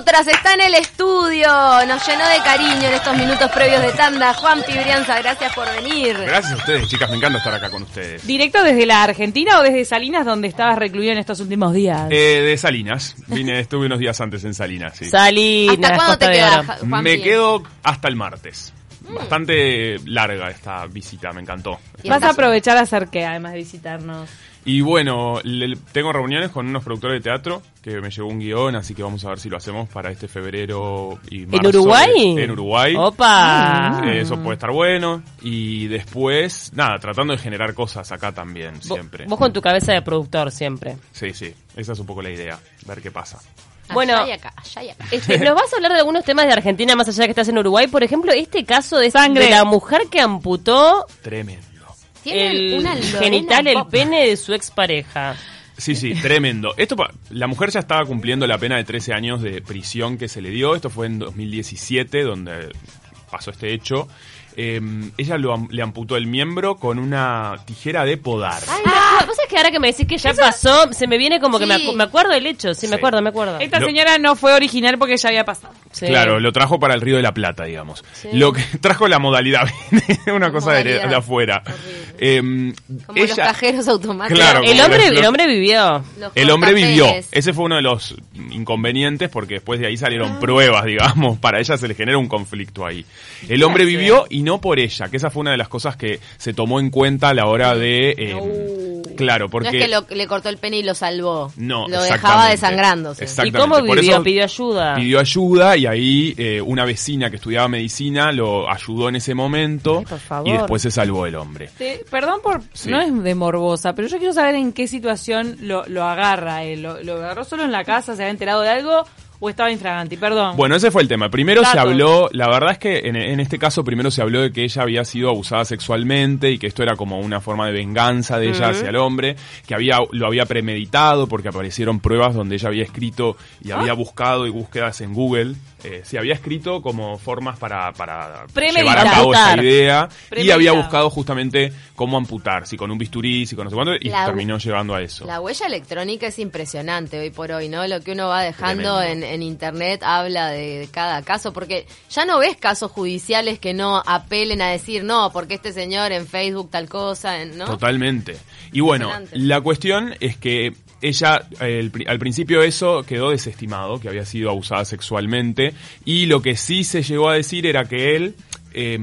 nosotras, está en el estudio, nos llenó de cariño en estos minutos previos de tanda. Juan Pibrianza, gracias por venir. Gracias a ustedes, chicas, me encanta estar acá con ustedes. ¿Directo desde la Argentina o desde Salinas, donde estabas recluido en estos últimos días? Eh, de Salinas, vine, estuve unos días antes en Salinas, sí. Salinas. ¿Hasta cuándo te quedas. Juan me quedo hasta el martes. Mm. Bastante larga esta visita, me encantó. Vas a aprovechar a hacer qué, además de visitarnos. Y bueno, le- tengo reuniones con unos productores de teatro que me llegó un guion, así que vamos a ver si lo hacemos para este febrero y marzo. ¿En Uruguay? En Uruguay. Opa. Eh, Eso puede estar bueno. Y después, nada, tratando de generar cosas acá también, siempre. Vos con tu cabeza de productor siempre. Sí, sí, esa es un poco la idea, ver qué pasa. Allá Bueno. y acá, allá y acá. Este, nos vas a hablar de algunos temas de Argentina más allá de que estás en Uruguay. Por ejemplo, este caso de, Sangre. de la mujer que amputó Tremendo. El una genital, el pene de su expareja. Sí, sí, tremendo. Esto pa- la mujer ya estaba cumpliendo la pena de 13 años de prisión que se le dio. Esto fue en 2017 donde pasó este hecho. Eh, ella lo am- le amputó el miembro con una tijera de podar. Ay, ¿Vos sabés que ahora que me decís que ya pasó, se me viene como que me, Sí. acu- me acuerdo del hecho? Sí, me Sí. acuerdo, me acuerdo. Esta Lo- señora no fue original porque ya había pasado. Sí. Claro, lo trajo para el Río de la Plata, digamos. Sí. Lo que trajo la modalidad, una cosa de, modalidad. de afuera. Em, Como los ella- cajeros automáticos. Claro, El como hombre, el hombre vivió. Los El hombre vivió. Ese fue uno de los inconvenientes porque después de ahí salieron pruebas, digamos. Para ella se le genera un conflicto ahí. El hombre vivió y no por ella, que esa fue una de las cosas que se tomó en cuenta a la hora de... eh, Claro, porque... No es que lo- le cortó el pene y lo salvó. No, Lo dejaba exactamente. desangrándose. ¿Y cómo Por vivió? eso ¿Pidió ayuda? Pidió ayuda y ahí eh, una vecina que estudiaba medicina lo ayudó en ese momento Ay, por favor. y después se salvó el hombre. Te- perdón por... Sí. No es de morbosa, pero yo quiero saber en qué situación lo, lo agarra él. ¿Lo, lo agarró solo en la casa? ¿Se había enterado de algo? ¿O estaba infraganti? Perdón. Bueno, ese fue el tema. Primero se habló, la verdad es que en, en este caso primero se habló de que ella había sido abusada sexualmente y que esto era como una forma de venganza de ella hacia el hombre, que había lo había premeditado porque aparecieron pruebas donde ella había escrito y había buscado y búsquedas en Google. Eh, se había escrito como formas para, para llevar a cabo esa Premeditar. idea y había buscado justamente cómo amputar, si con un bisturí, si con no sé cuánto, y La- terminó llevando a eso. La huella electrónica es impresionante hoy por hoy, ¿no? Lo que uno va dejando en, internet habla de, de cada caso, porque ya no ves casos judiciales que no apelen a decir, no, porque este señor en Facebook tal cosa, ¿no? Totalmente. Y bueno, la cuestión es que ella, el al principio eso quedó desestimado, que había sido abusada sexualmente, y lo que sí se llegó a decir era que él eh,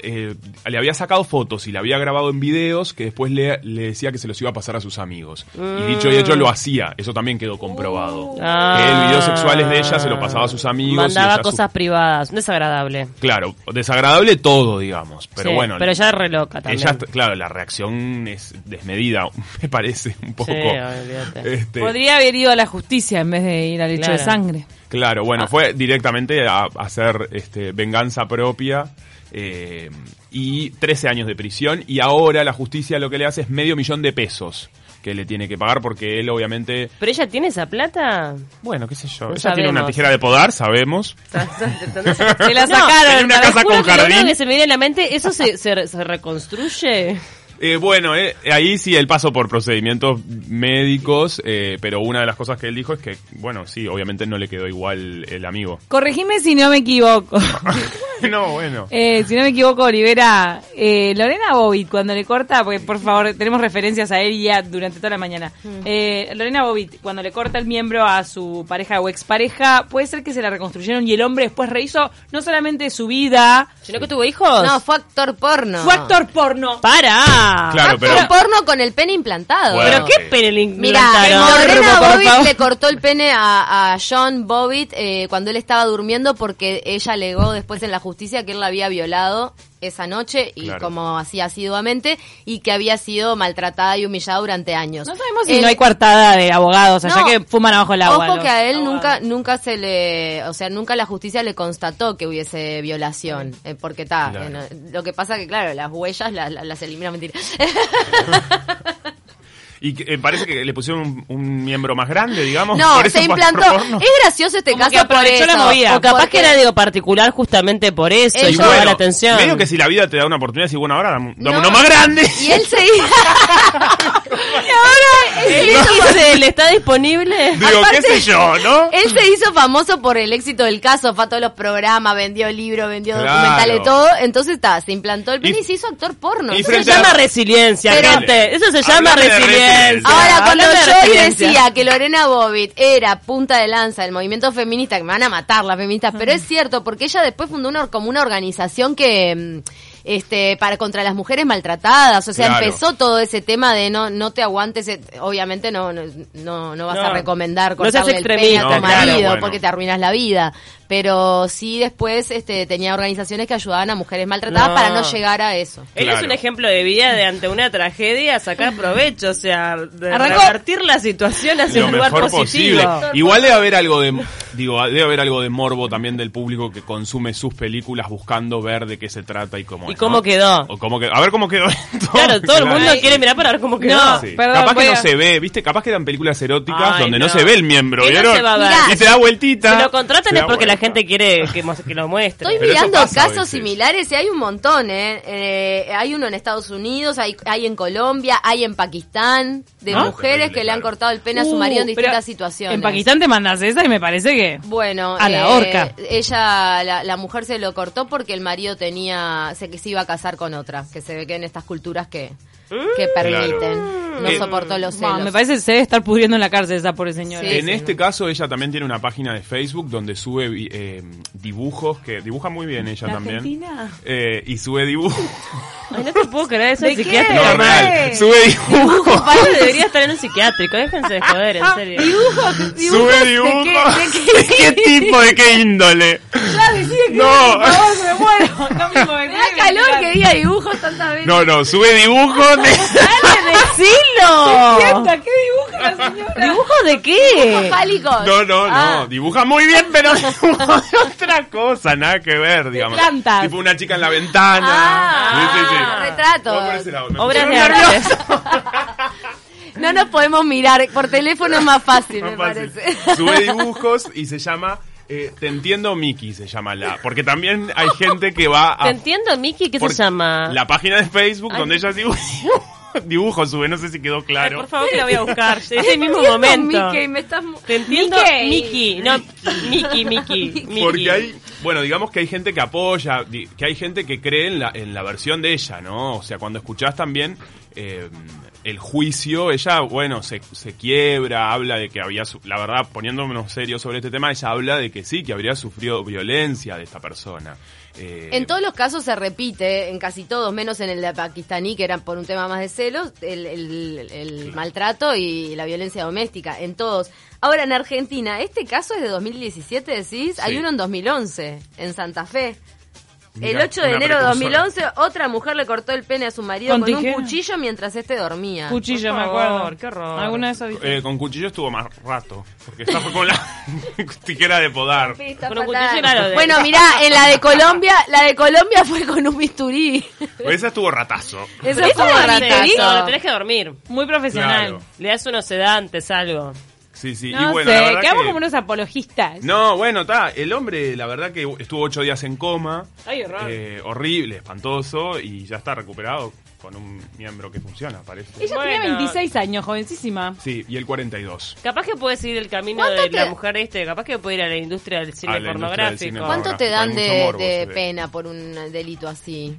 eh, le había sacado fotos y le había grabado en videos que después le, le decía que se los iba a pasar a sus amigos. Y dicho y hecho lo hacía, eso también quedó comprobado. Ah. Que el videos sexuales de ella se lo pasaba a sus amigos. y Mandaba su- cosas privadas. Desagradable. Claro, desagradable todo, digamos. Pero Sí, bueno. Pero ella es re loca también. Ella, claro, la reacción es desmedida, me parece un poco. Sí, este, Podría haber ido a la justicia en vez de ir al hecho de sangre. Claro, Ah. bueno, fue directamente a, a hacer este, venganza propia eh, y 13 años de prisión. Y ahora la justicia lo que le hace es medio millón de pesos que le tiene que pagar porque él obviamente, ¿Pero ella tiene esa plata? bueno, qué sé yo, No ella tiene una tijera de podar, sabemos. Se la sacaron. en una casa con jardín. que se me viene a la mente, ¿eso se, se, se reconstruye? Eh, bueno, eh, ahí sí él pasó por procedimientos médicos, eh, pero una de las cosas que él dijo es que, bueno, sí, obviamente no le quedó igual el amigo. Corregime si no me equivoco. no, bueno. Eh, si no me equivoco, Olivera, eh, Lorena Bobbitt, cuando le corta, porque por favor, tenemos referencias a él ya durante toda la mañana. Eh, Lorena Bobbitt, cuando le corta el miembro a su pareja o expareja, puede ser que se la reconstruyeron y el hombre después rehizo no solamente su vida, ¿Sino que tuvo hijos? No, fue actor porno. fue actor porno. ¡Para! Claro, Actor pero- porno con el pene implantado. Bueno, ¿Pero qué pene le Mira, implantaron? Lorena por Bobbitt le cortó el pene a, a John Bobbitt eh, cuando él estaba durmiendo porque ella alegó después en la justicia que él la había violado esa noche y Claro. como hacía asiduamente y que había sido maltratada y humillada durante años. No sabemos si Él- no hay coartada de abogados allá No. que fuman abajo el agua. Ojo que a él abogados. nunca nunca se le, o sea, nunca la justicia le constató que hubiese violación, eh, porque está, Claro. lo que pasa que claro, las huellas las, las, las eliminan mentira. Y que, eh, parece que le pusieron un, un miembro más grande, digamos. No, por eso se implantó. Es gracioso este Como caso por eso. la movida. O capaz porque- que era digo particular justamente por eso, Ellos- y bueno, la atención. Medio que si la vida te da una oportunidad, si bueno, ahora dame, No, uno más grande. Y él se hizo. y ahora él ¿El se hizo XL está disponible? Digo, qué sé yo, ¿no? Él se hizo famoso por el éxito del caso, fue a todos los programas, vendió libros, vendió Claro. documentales, todo. Entonces está, se implantó el pene Y- y, se hizo actor porno. y Eso se a- llama resiliencia, Pero- gente. Eso se llama resiliencia. Ahora, cuando de yo decía que Lorena Bobbitt era punta de lanza del movimiento feminista, que me van a matar las feministas, pero es cierto, porque ella después fundó una, como una organización que... mm, Este, para contra las mujeres maltratadas, o sea, Claro. empezó todo ese tema de no no te aguantes, eh, obviamente no no no, no vas No. a recomendar No cortarle el pene a tu No, claro, marido bueno. porque te arruinas la vida, pero sí después este tenía organizaciones que ayudaban a mujeres maltratadas No. para no llegar a eso. Él Claro. es un ejemplo de vida de ante una tragedia sacar provecho, o sea, de Arrancó- revertir la situación hacia lo un lugar mejor positivo. posible. Igual debe haber algo de digo, debe haber algo de morbo también del público que consume sus películas buscando ver de qué se trata y cómo ¿Y es, cómo ¿no? quedó? O cómo quedó. A ver cómo quedó esto. Claro, todo el mundo quiere mirar para ver cómo quedó. No, Sí. Perdón, Capaz que no se ve, ¿viste? Capaz que dan películas eróticas Ay, donde no. no. se ve el miembro, ¿vieron? se va a ver. Y se da vueltita. Si lo contratan es porque la vuelta. gente quiere que, lo muestre. Estoy Pero mirando pasa casos similares y hay un montón, ¿eh? Eh, Hay uno en Estados Unidos, hay, hay en Colombia, hay en Pakistán, de Ah, mujeres terrible, que le han cortado el pene a su Uh, marido en distintas situaciones. En Pakistán te mandas esa y me parece que... Bueno, A la eh, horca. ella, la, la mujer se lo cortó porque el marido tenía, se que se iba a casar con otra, que se ve que en estas culturas que, que permiten, no Eh, soportó los celos. me parece que se debe estar pudriendo en la cárcel esa pobre señora. Sí, En este caso, ella también tiene una página de Facebook donde sube eh, dibujos, que dibuja muy bien ella ¿La también. Argentina? Eh, y sube dibujos. Ay, no te puedo creer, eso ¿De es qué? psiquiátrico. No, ¿Qué? real. Sube dibujos. Padre debería estar en un psiquiátrico, déjense de joder, en serio. Sube dibujos. ¿De qué tipo? ¿De qué índole? No. me muero. No mismo me Me da calor que diga dibujos tantas veces. No, no, sube dibujos. de- ¡Dale, decilo! ¿Qué dibuja la señora? ¿Dibujo de qué? Fálicos. No, no, no. Ah. Dibuja muy bien, pero dibuja de otra cosa, nada que ver, digamos. plantas. Tipo una chica en la ventana. Ah, Sí, sí, sí. retratos. Lado, me Obras de arte. No nos podemos mirar, por teléfono es más fácil, me Más fácil. parece. Sube dibujos y se llama eh, Te entiendo Miki se llama la, porque también hay gente que va a ¿Te entiendo, Miki? ¿Qué por- se llama? La página de Facebook Ay. donde ella dibuja dibujos sube, no sé si quedó Ay, claro. por favor que la voy a buscar. Es el mismo Entiendo, momento. Mickey, me estás... Te entiendo, Mickey. Miki. No, Miki, Miki. Miki. Porque hay, bueno, digamos que hay gente que apoya, que hay gente que cree en la, en la versión de ella, ¿no? O sea, cuando escuchás también eh, el juicio, ella, bueno, se, se quiebra, habla de que había, su- la verdad, poniéndonos serios sobre este tema, ella habla de que sí, que habría sufrido violencia de esta persona. Eh, En todos los casos se repite, en casi todos, menos en el de pakistaní, que eran por un tema más de celos, el, el- el maltrato y la violencia doméstica, en todos. Ahora, en Argentina, este caso es de 2017, decís, hay uno en 2011, en Santa Fe. El Mira, 8 de enero de precursora. 2011, otra mujer le cortó el pene a su marido ¿Con con, un cuchillo mientras este dormía. Cuchillo, me acuerdo. qué horror. ¿Alguna de esas? Eh, con cuchillo estuvo más rato, porque estaba con la tijera de podar. Pista Con un fatal. cuchillo, claro, de- Bueno, mirá, en la de Colombia, la de Colombia fue con un bisturí. Esa estuvo ratazo. Eso Eso fue es ratazo. ratazo, lo tenés que dormir. Muy profesional. Claro. Le das unos sedantes, algo. Sí, sí. No y bueno, sé, la verdad quedamos que- como unos apologistas. No, bueno, está. El hombre, la verdad que estuvo ocho días en coma. Ay, horror. Eh, horrible, espantoso. Y ya está recuperado con un miembro que funciona, parece. Ella Bueno. tenía 26 años, jovencísima. Sí, y el 42. Capaz que puede seguir el camino ¿Cuánto de te- la mujer este, capaz que puede ir a la industria del cine industria del cine pornográfico. ¿Cuánto te dan de, morbo, de pena por un delito así?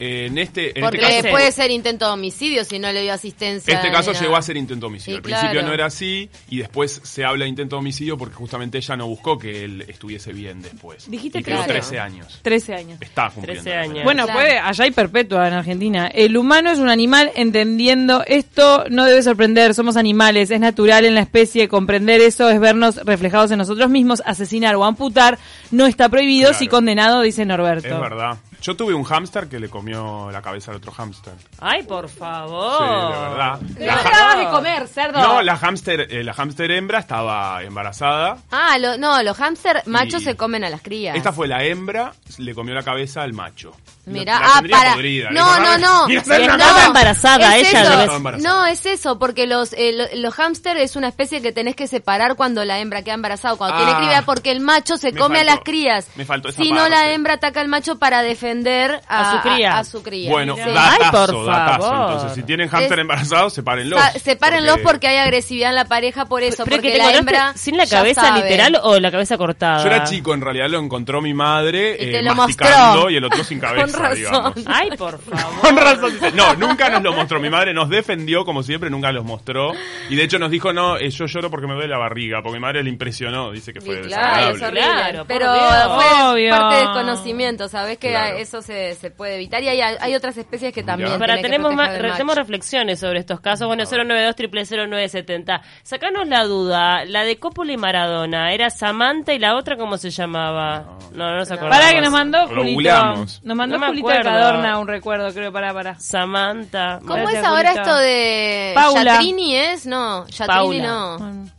Eh, en este, en Porque este caso, puede ser intento de homicidio si no le dio asistencia. este caso llegó a ser intento de homicidio. Sí, Al principio claro. no era así y después se habla de intento de homicidio porque justamente ella no buscó que él estuviese bien después. Dijiste y quedó claro. 13 años. 13 años. Está cumpliendo. 13 años. Bueno, Claro. puede, allá hay perpetua en Argentina. El humano es un animal entendiendo esto no debe sorprender, somos animales, es natural en la especie, comprender eso es vernos reflejados en nosotros mismos, asesinar o amputar no está prohibido Claro. si condenado, dice Norberto. Es verdad. Yo tuve un hámster que le comió la cabeza al otro hámster. Ay, por favor. Sí, de verdad. ¿Qué La ha- acabas de comer, cerdo? no, la hámster, eh, la hámster hembra estaba embarazada. Ah, lo- no, los hámster machos Y- se comen a las crías. Esta fue la hembra, le comió la cabeza al macho. Mirá, La ah, tendría para. podrida, no, ¿eh? no, no. Hacer estaba embarazada, es ella eso. debe- Estaba embarazada. No, es eso, porque los, eh, lo- los hámster es una especie que tenés que separar cuando la hembra queda embarazada, cuando Ah. tiene cría, porque el macho se Me come a faltó. las crías. Me faltó esa si no, parte. la hembra ataca al macho para defender a, A su cría. A, a su cría. Bueno, Sí. datazo, por datazo. favor. Entonces, si tienen hámster Es- embarazados, sepárenlos. Sa- sepárenlos porque... hay agresividad en la pareja por eso, Pero porque que te la hembra sin la cabeza sabe. literal o la cabeza cortada. Yo era chico, en realidad lo encontró mi madre Y eh, lo masticando mostró. y el otro sin cabeza, Con razón. digamos. Ay, por favor. Con razón. dice, No, nunca nos lo mostró. Mi madre nos defendió, como siempre, nunca los mostró. Y de hecho nos dijo, no, eh, yo lloro porque me duele la barriga, porque mi madre le impresionó. Dice que fue Sí, claro, es desagradable. horrible. Claro, pero fue Obvio. parte de desconocimiento, ¿sabes? Que Claro. Eso se, se puede evitar y hay, hay otras especies que también. Para, que tenemos, más, reflexiones sobre estos casos. Bueno, 092 0970 Sacanos la duda. La de Coppola y Maradona, ¿era Samantha y la otra cómo se llamaba? No, no, nos acordamos. Para que nos mandó Julito. Nos mandó No Julito Cadorna un recuerdo, creo, para, para. Samantha. ¿Cómo Gracias, es ahora Julito. esto de Paula. Yatrini es? No, Yatrini Paula. no.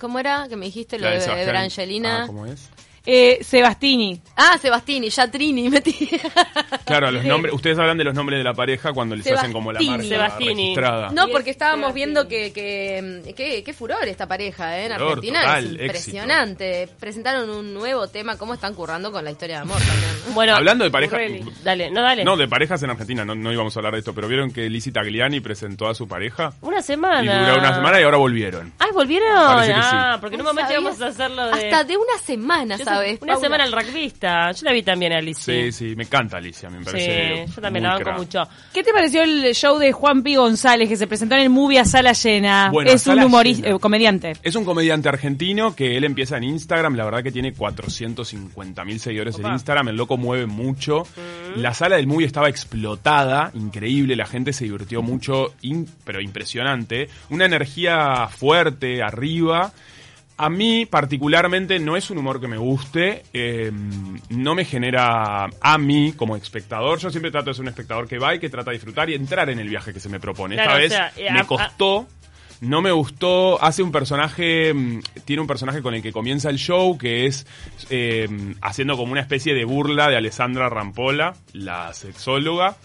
¿Cómo era que me dijiste lo La de, Brangelina? Ah, ¿cómo es? Eh, Sebastini. Ah, Sebastini, Yatrini, metí. Claro, los nombres, ustedes hablan de los nombres de la pareja cuando les hacen como la marca Sebastini. registrada. No, Y porque es estábamos Sebastini. viendo que, que, que- qué furor esta pareja ¿eh? en Furor, Argentina. total, es éxito. impresionante. Presentaron un nuevo tema, cómo están currando con la historia de amor también. Bueno, Hablando de pareja, Burrelli. dale, no, dale. no, de parejas en Argentina, no, no íbamos a hablar de esto, pero vieron que Lizzie Tagliani presentó a su pareja Una y semana. duró una semana y ahora volvieron. Ay, ¿volvieron? Parece que sí. ah, porque en un ¿No momento íbamos a hacerlo de... Hasta de una semana, Yo- ¿sabes? Una Paula? semana al rugbyista. Yo la vi también a Alicia. Sí, sí, me encanta Alicia, me parece. Sí, yo también la banco crack. mucho. ¿Qué te pareció el show de Juan P. González que se presentó en el movie a sala llena? Bueno, es un humorista, eh, comediante. Es un comediante argentino que él empieza en Instagram, la verdad que tiene 450 mil seguidores en. Instagram, el loco mueve mucho. La sala del movie estaba explotada, increíble, la gente se divirtió mucho, in- pero impresionante. Una energía fuerte, arriba. A mí particularmente no es un humor que me guste, eh, no me genera a mí como espectador, yo siempre trato de ser un espectador que va y que trata de disfrutar y entrar en el viaje que se me propone. Claro, Esta vez eh, me costó, no me gustó, hace un personaje, mm, tiene un personaje con el que comienza el show que es eh, haciendo como una especie de burla de Alessandra Rampola, la sexóloga.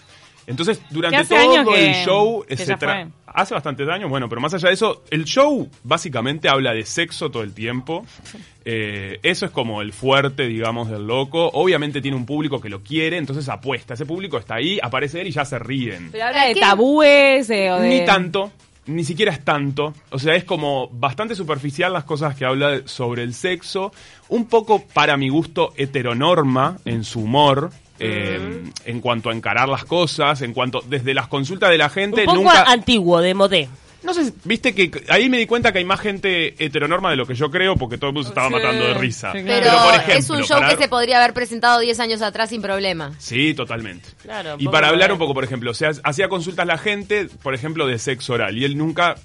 Entonces, durante todo años que- el show se ya tra- fue. Hace bastantes años, bueno, pero más allá de eso, el show básicamente habla de sexo todo el tiempo. Eh, eso es como el fuerte, digamos, del loco. Obviamente tiene un público que lo quiere, entonces apuesta. Ese público está ahí, aparece él y ya se ríen. Pero habla de ¿Qué? tabúes eh, o de... Ni tanto, ni siquiera es tanto. O sea, es como bastante superficial las cosas que habla sobre el sexo. Un poco, para mi gusto, heteronorma en su humor. Eh, en cuanto a encarar las cosas, en cuanto desde las consultas de la gente Un poco nunca antiguo, de modé. no sé, viste que ahí me di cuenta que hay más gente heteronorma de lo que yo creo porque todo el mundo se estaba Sí, matando de risa. sí, Pero, claro. por ejemplo, es un show para- que se podría haber presentado 10 años atrás sin problema. Sí, totalmente. Claro, y para hablar un poco, por ejemplo, o sea, hacía consultas la gente, por ejemplo, de sexo oral, y él nunca,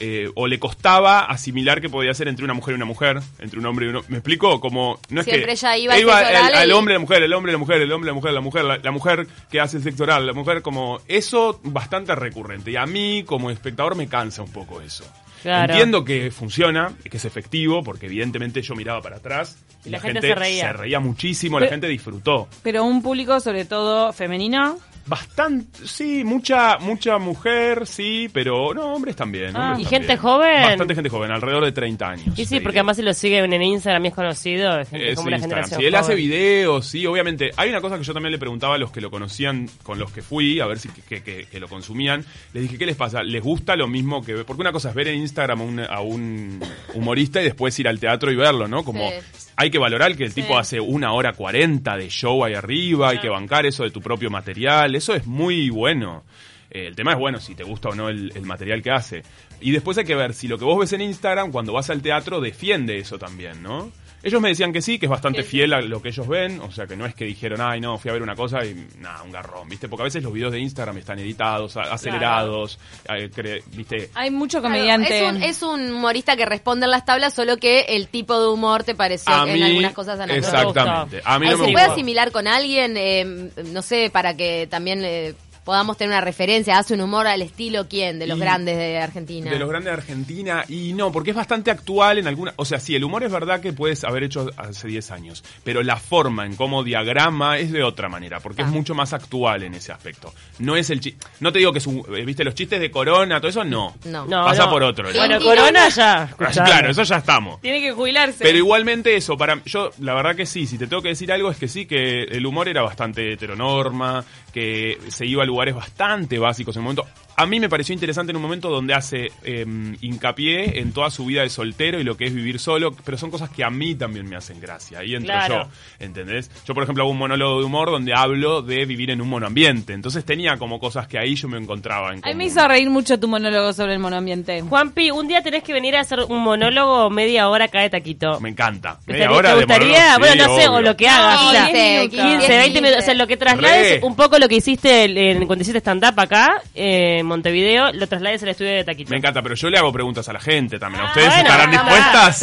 eh, o le costaba asimilar que podía ser entre una mujer y una mujer, entre un hombre y uno. ¿Me explico? Como, no es Siempre que... ella iba al iba al y- hombre, la mujer, el hombre, la mujer, el hombre, la mujer, la mujer, la, la mujer que hace sexo oral, la mujer como... Eso bastante recurrente, y a mí, como espectador, me cansa un poco eso. Claro. Entiendo que funciona, que es efectivo, porque evidentemente yo miraba para atrás y La la, gente gente, se reía. se reía muchísimo, la gente disfrutó. Pero un público sobre todo femenino. Bastante, sí, mucha mucha mujer, sí, pero no, hombres también. Ah. hombres ¿Y también. gente joven? Bastante gente joven, alrededor de 30 años. Y sí, porque además si lo siguen en Instagram y es conocido, es Es como una Instagram. generación Sí, él hace videos, sí, obviamente. Hay una cosa que yo también le preguntaba a los que lo conocían, con los que fui, a ver si que, que- que lo consumían. Les dije, ¿qué les pasa? ¿Les gusta lo mismo que... Porque una cosa es ver en Instagram a un, a un humorista y después ir al teatro y verlo, ¿no? Como Sí. hay que valorar que el Sí. tipo hace una hora cuarenta de show ahí arriba, hay que bancar eso de tu propio material, eso es muy bueno. Eh, el tema es bueno si te gusta o no el, el material que hace. Y después hay que ver si lo que vos ves en Instagram cuando vas al teatro defiende eso también, ¿no? Ellos me decían que sí, que es bastante fiel a lo que ellos ven, o sea que no es que dijeron, ay no, fui a ver una cosa y nada, un garrón, ¿viste? Porque a veces los videos de Instagram están editados, a- acelerados, eh, cre- ¿viste? Hay mucho Claro, comediante. es, un, es un humorista que responde en las tablas, solo que el tipo de humor te pareció A en mí, algunas cosas anacrónico. exactamente. A mí Eh, no ¿Se me puede asimilar con alguien? Eh, no sé, para que también eh, podamos tener una referencia. ¿Hace un humor al estilo quién? De los Y- grandes de Argentina. De los grandes de Argentina, y no, porque es bastante actual en alguna. O sea, sí, el humor es verdad que puedes haber hecho hace 10 años, pero la forma en cómo diagrama es de otra manera, porque Ah. es mucho más actual en ese aspecto. No es el chiste. No te digo que es un. eh, ¿Viste los chistes de corona, todo eso? No. No. No, Pasa no. por otro. Bueno. Corona ya. escuchame. claro, eso ya estamos. Tiene que jubilarse. Pero igualmente eso, para yo la verdad que sí, si te tengo que decir algo es que sí, que el humor era bastante heteronorma, que se iba a lugares bastante básicos en un momento. A mí me pareció interesante en un momento donde hace eh, hincapié en toda su vida de soltero y lo que es vivir solo, pero son cosas que a mí también me hacen gracia. Ahí entro Claro. yo, ¿entendés? Yo, por ejemplo, hago un monólogo de humor donde hablo de vivir en un monoambiente. Entonces tenía como cosas que ahí yo me encontraba en A mí me hizo reír mucho tu monólogo sobre el monoambiente. Juanpi, un día tenés que venir a hacer un monólogo media hora acá de taquito. Me encanta. ¿Te Media hora ¿Te de gustaría? monólogo, bueno, sí, no sé, o lo que hagas. No, o sea, 15, 15, 15, 20 minutos. O sea, lo que traslades Re. un poco lo que hiciste el- en, cuando hiciste stand-up acá, eh, Montevideo, lo traslades al estudio de Taquito. Me encanta, pero yo le hago preguntas a la gente también. ¿A Ah, ustedes bueno, estarán dispuestas?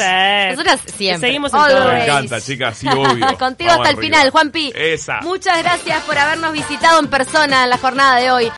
Nosotras siempre. Seguimos en todo. Me encanta, chicas, sí, obvio. Contigo Vamos hasta el final, Juanpi. Esa. Muchas gracias por habernos visitado en persona en la jornada de hoy.